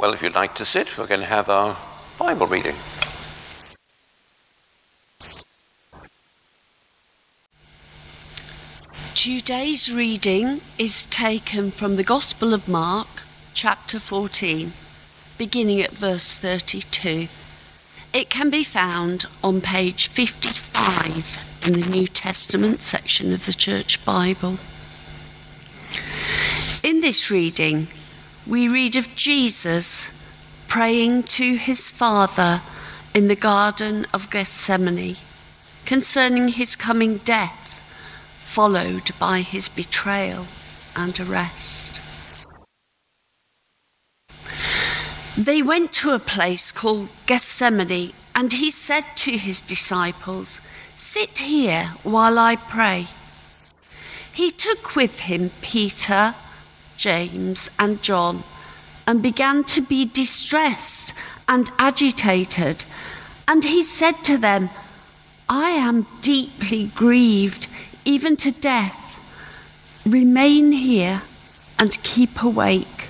Well, if you'd like to sit, we're going to have our Bible reading. Today's reading is taken from the Gospel of Mark, chapter 14, beginning at verse 32. It can be found on page 55 in the New Testament section of the Church Bible. In this reading, we read of Jesus praying to his Father in the Garden of Gethsemane concerning his coming death followed by his betrayal and arrest. They went to a place called Gethsemane, and he said to his disciples, Sit here while I pray. He took with him Peter, James, and John, and began to be distressed and agitated. And he said to them, I am deeply grieved even to death, remain here and keep awake.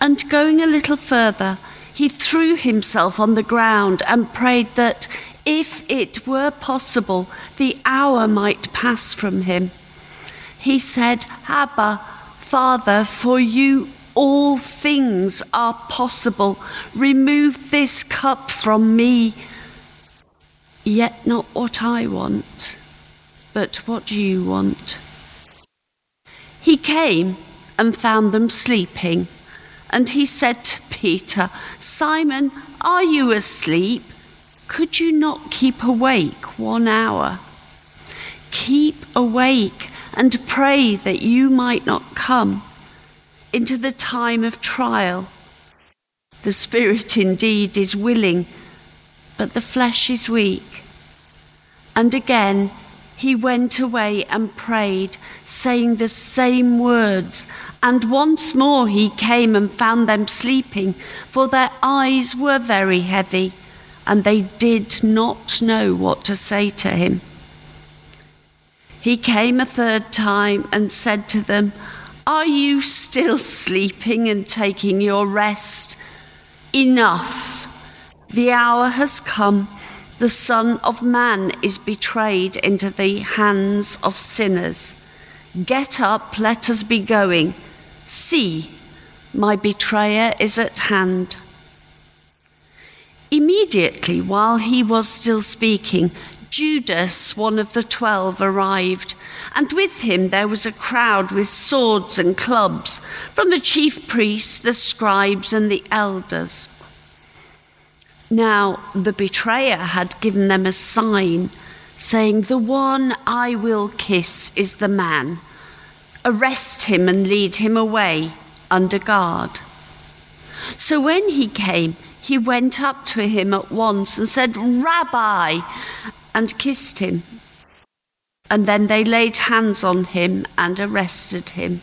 And going a little further, he threw himself on the ground and prayed that, if it were possible, the hour might pass from him. He said, Abba, Father, for you all things are possible. Remove this cup from me, yet not what I want but what you want. He came and found them sleeping, and he said to Peter, Simon, are you asleep? Could you not keep awake one hour? Keep awake and pray that you might not come into the time of trial. The spirit indeed is willing, but the flesh is weak. And again, he went away and prayed, saying the same words. And once more he came and found them sleeping, for their eyes were very heavy, and they did not know what to say to him. He came a third time and said to them, Are you still sleeping and taking your rest? Enough. The hour has come the Son of Man is betrayed into the hands of sinners. Get up, let us be going. See, my betrayer is at hand. Immediately, while he was still speaking, Judas, one of the twelve, arrived, and with him there was a crowd with swords and clubs from the chief priests, the scribes, and the elders. Now, the betrayer had given them a sign, saying, The one I will kiss is the man. Arrest him and lead him away under guard. So when he came, he went up to him at once and said, Rabbi, and kissed him. And then they laid hands on him and arrested him.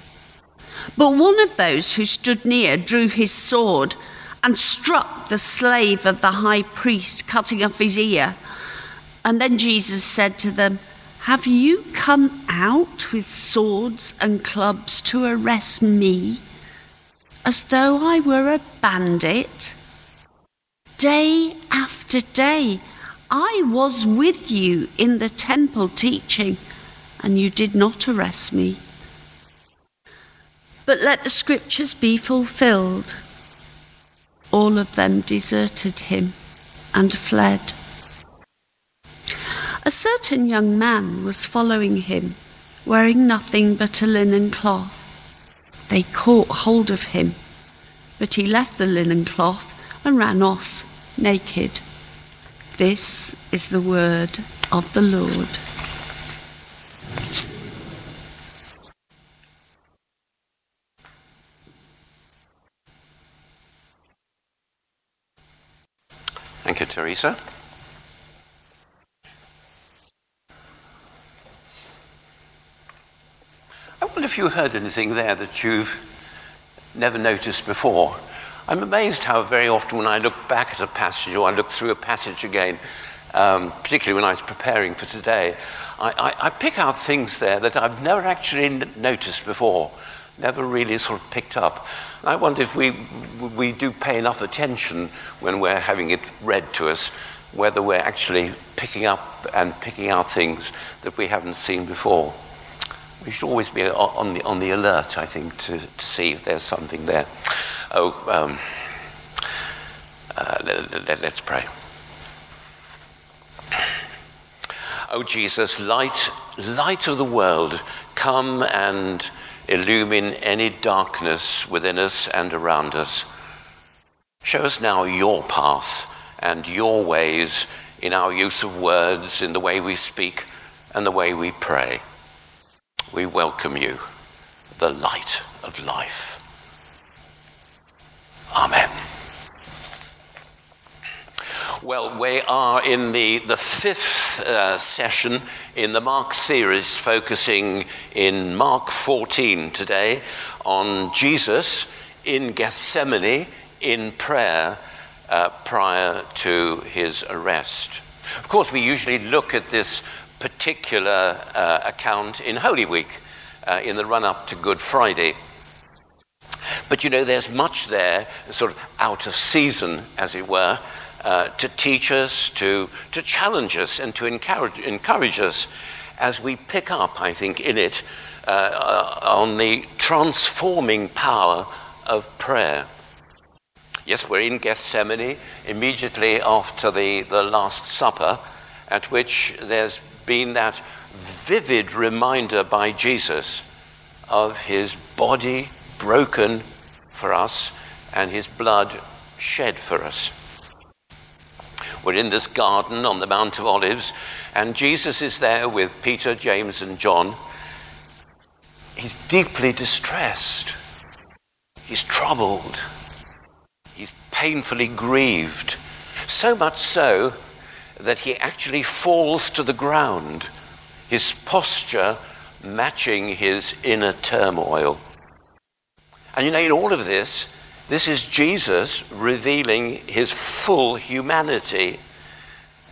But one of those who stood near drew his sword and struck the slave of the high priest, cutting off his ear. And then Jesus said to them, Have you come out with swords and clubs to arrest me, as though I were a bandit? Day after day, I was with you in the temple teaching, and you did not arrest me. But let the scriptures be fulfilled all of them deserted him and fled. A certain young man was following him, wearing nothing but a linen cloth. They caught hold of him, but he left the linen cloth and ran off naked. This is the word of the Lord. Thank you, Teresa. I wonder if you heard anything there that you've never noticed before. I'm amazed how very often when I look back at a passage or I look through a passage again, um, particularly when I was preparing for today, I, I, I, pick out things there that I've never actually noticed before. never really sort of picked up. And I wonder if we, we do pay enough attention when we're having it read to us, whether we're actually picking up and picking out things that we haven't seen before. We should always be on the, on the alert, I think, to, to see if there's something there. Oh, um, uh, let, let, let's pray. Oh Jesus, light, light of the world, come and illumine any darkness within us and around us. Show us now your path and your ways in our use of words, in the way we speak, and the way we pray. We welcome you, the light of life. Amen. Well, we are in the, the fifth uh, session in the Mark series, focusing in Mark 14 today on Jesus in Gethsemane in prayer uh, prior to his arrest. Of course, we usually look at this particular uh, account in Holy Week, uh, in the run up to Good Friday. But you know, there's much there, sort of out of season, as it were, uh, to teach us, to, to challenge us, and to encourage, encourage us as we pick up, I think, in it uh, on the transforming power of prayer. Yes, we're in Gethsemane immediately after the, the Last Supper, at which there's been that vivid reminder by Jesus of his body broken for us and his blood shed for us. We're in this garden on the Mount of Olives, and Jesus is there with Peter, James, and John. He's deeply distressed. He's troubled. He's painfully grieved. So much so that he actually falls to the ground, his posture matching his inner turmoil. And you know, in all of this, this is Jesus revealing his full humanity.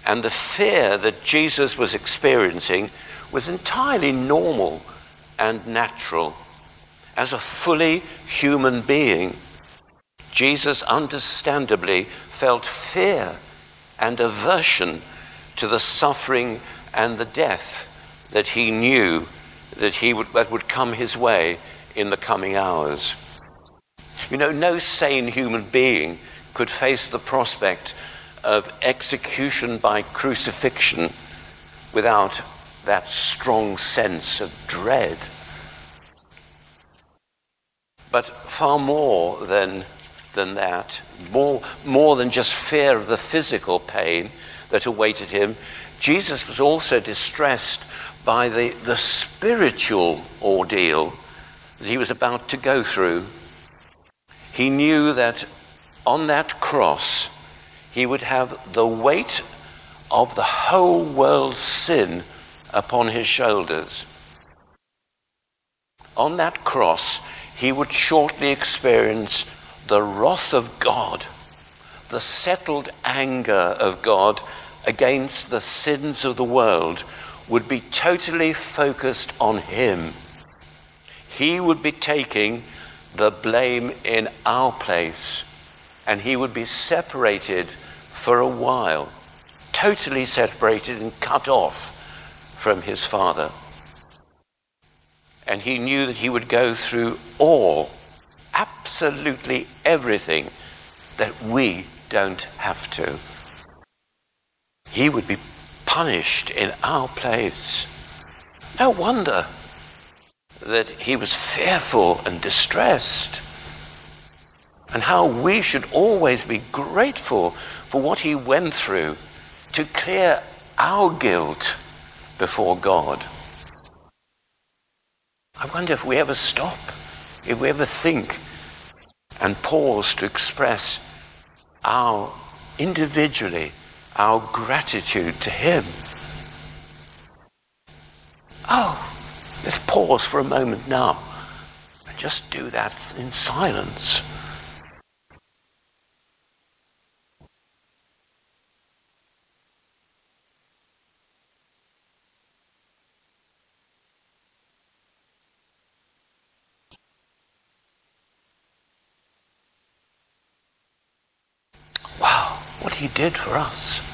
And the fear that Jesus was experiencing was entirely normal and natural. As a fully human being, Jesus understandably felt fear and aversion to the suffering and the death that he knew that, he would, that would come his way in the coming hours. You know, no sane human being could face the prospect of execution by crucifixion without that strong sense of dread. But far more than, than that, more, more than just fear of the physical pain that awaited him, Jesus was also distressed by the, the spiritual ordeal that he was about to go through. He knew that on that cross, he would have the weight of the whole world's sin upon his shoulders. On that cross, he would shortly experience the wrath of God, the settled anger of God against the sins of the world would be totally focused on him. He would be taking the blame in our place, and he would be separated for a while, totally separated and cut off from his father. And he knew that he would go through all, absolutely everything that we don't have to. He would be punished in our place. No wonder that he was fearful and distressed. And how we should always be grateful for what he went through to clear our guilt before God. I wonder if we ever stop, if we ever think and pause to express our individually our gratitude to him. Oh, Let's pause for a moment now and just do that in silence. Wow, what he did for us.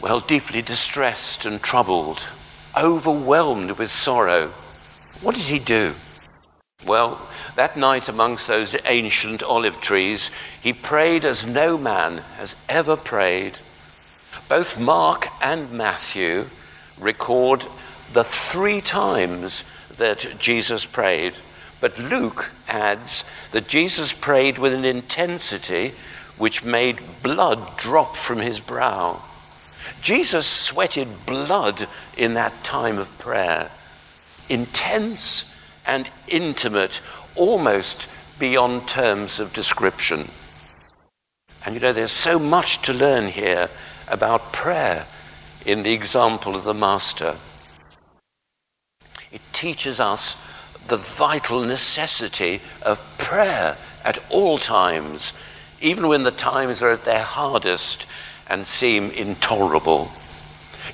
Well, deeply distressed and troubled, overwhelmed with sorrow, what did he do? Well, that night amongst those ancient olive trees, he prayed as no man has ever prayed. Both Mark and Matthew record the three times that Jesus prayed. But Luke adds that Jesus prayed with an intensity which made blood drop from his brow. Jesus sweated blood in that time of prayer. Intense and intimate, almost beyond terms of description. And you know, there's so much to learn here about prayer in the example of the Master. It teaches us the vital necessity of prayer at all times, even when the times are at their hardest and seem intolerable.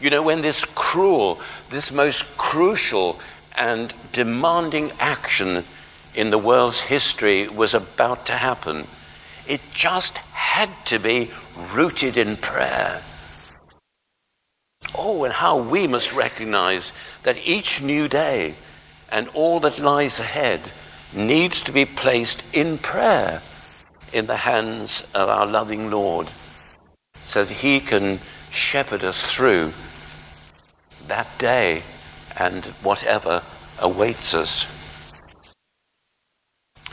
You know, when this cruel, this most crucial and demanding action in the world's history was about to happen, it just had to be rooted in prayer. Oh, and how we must recognize that each new day and all that lies ahead needs to be placed in prayer in the hands of our loving Lord so that He can shepherd us through that day and whatever awaits us.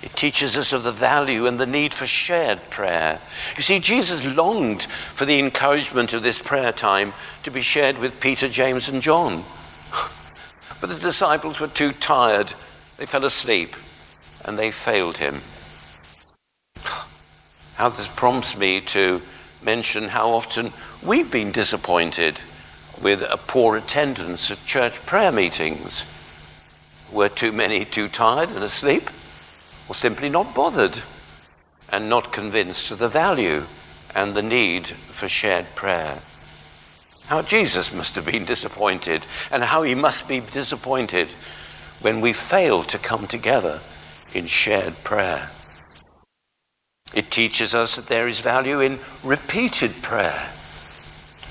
It teaches us of the value and the need for shared prayer. You see, Jesus longed for the encouragement of this prayer time to be shared with Peter, James, and John. But the disciples were too tired. They fell asleep and they failed him. How this prompts me to mention how often we've been disappointed with a poor attendance at church prayer meetings. Were too many too tired and asleep? or simply not bothered and not convinced of the value and the need for shared prayer. How Jesus must have been disappointed, and how he must be disappointed when we fail to come together in shared prayer. It teaches us that there is value in repeated prayer.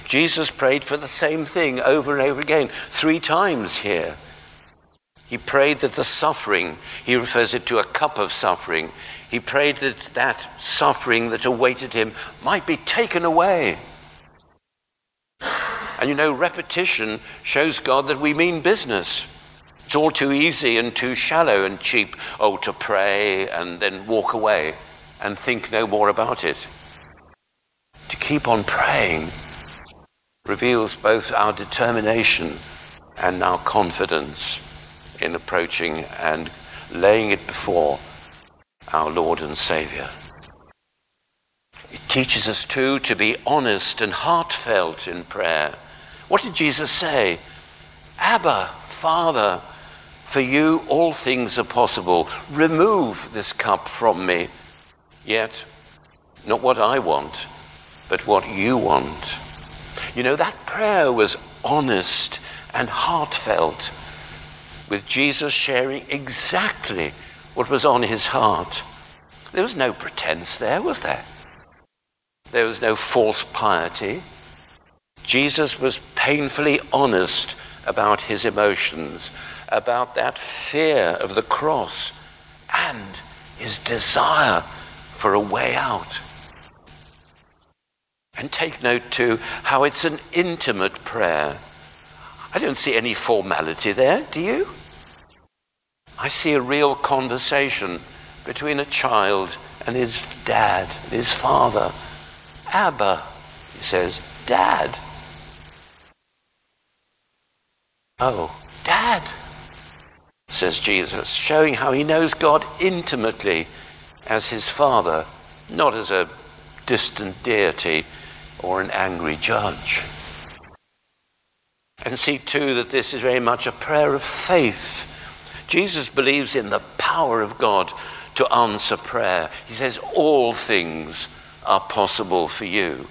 Jesus prayed for the same thing over and over again, three times here. He prayed that the suffering, he refers it to a cup of suffering, he prayed that that suffering that awaited him might be taken away. And you know, repetition shows God that we mean business. It's all too easy and too shallow and cheap, oh, to pray and then walk away and think no more about it. To keep on praying reveals both our determination and our confidence in approaching and laying it before our Lord and Savior. It teaches us too to be honest and heartfelt in prayer. What did Jesus say? Abba, Father, for you all things are possible. Remove this cup from me. Yet, not what I want, but what you want. You know, that prayer was honest and heartfelt with Jesus sharing exactly what was on his heart. There was no pretense there, was there? There was no false piety. Jesus was painfully honest about his emotions, about that fear of the cross, and his desire for a way out. And take note, too, how it's an intimate prayer. I don't see any formality there, do you? I see a real conversation between a child and his dad, his father. Abba, he says, Dad. Oh, Dad, says Jesus, showing how he knows God intimately as his father, not as a distant deity or an angry judge. And see too that this is very much a prayer of faith Jesus believes in the power of God to answer prayer. He says, All things are possible for you.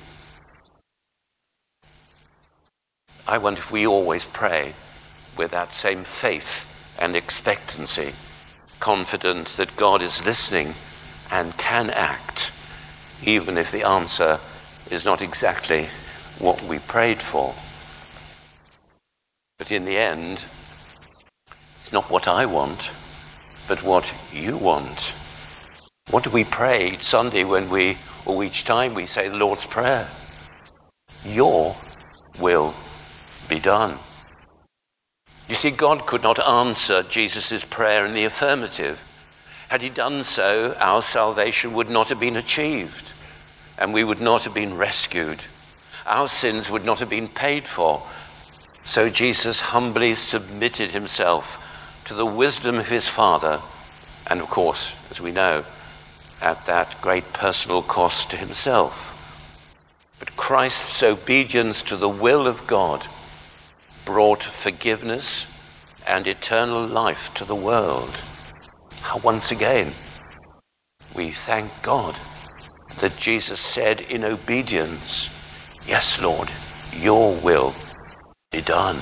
I wonder if we always pray with that same faith and expectancy, confident that God is listening and can act, even if the answer is not exactly what we prayed for. But in the end, it's not what I want, but what you want. What do we pray each Sunday when we, or each time we say the Lord's Prayer? Your will be done. You see, God could not answer Jesus' prayer in the affirmative. Had he done so, our salvation would not have been achieved, and we would not have been rescued. Our sins would not have been paid for. So Jesus humbly submitted himself to the wisdom of his Father, and of course, as we know, at that great personal cost to himself. But Christ's obedience to the will of God brought forgiveness and eternal life to the world. How once again we thank God that Jesus said in obedience, Yes, Lord, your will be done.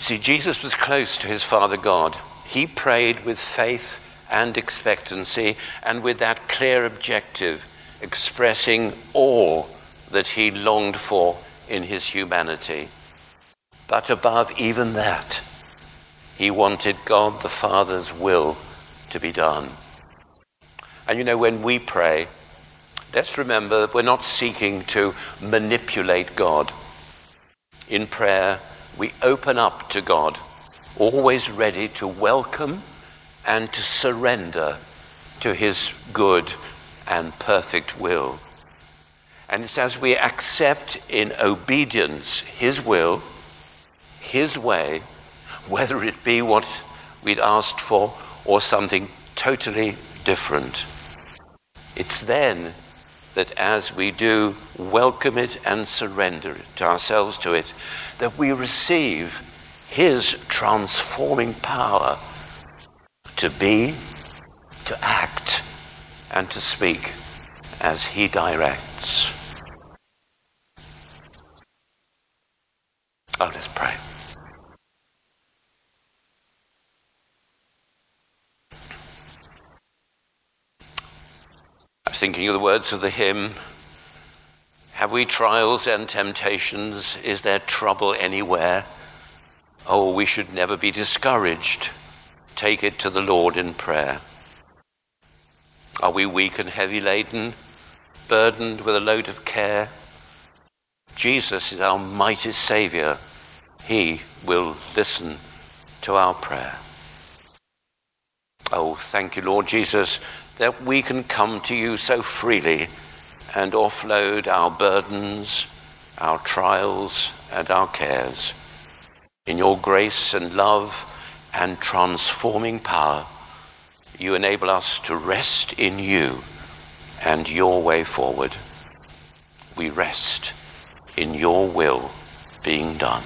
See, Jesus was close to his Father God. He prayed with faith and expectancy and with that clear objective, expressing all that he longed for in his humanity. But above even that, he wanted God the Father's will to be done. And you know, when we pray, let's remember that we're not seeking to manipulate God. In prayer, we open up to God, always ready to welcome and to surrender to his good and perfect will. And it's as we accept in obedience his will, his way, whether it be what we'd asked for or something totally different. It's then that as we do welcome it and surrender it, to ourselves to it, that we receive his transforming power to be, to act, and to speak as he directs. Oh, let's pray. Thinking of the words of the hymn Have we trials and temptations? Is there trouble anywhere? Oh, we should never be discouraged take it to the Lord in prayer. Are we weak and heavy laden, burdened with a load of care? Jesus is our mighty Saviour. He will listen to our prayer. Oh, thank you, Lord Jesus, that we can come to you so freely and offload our burdens, our trials, and our cares. In your grace and love, and transforming power, you enable us to rest in you and your way forward. We rest in your will being done.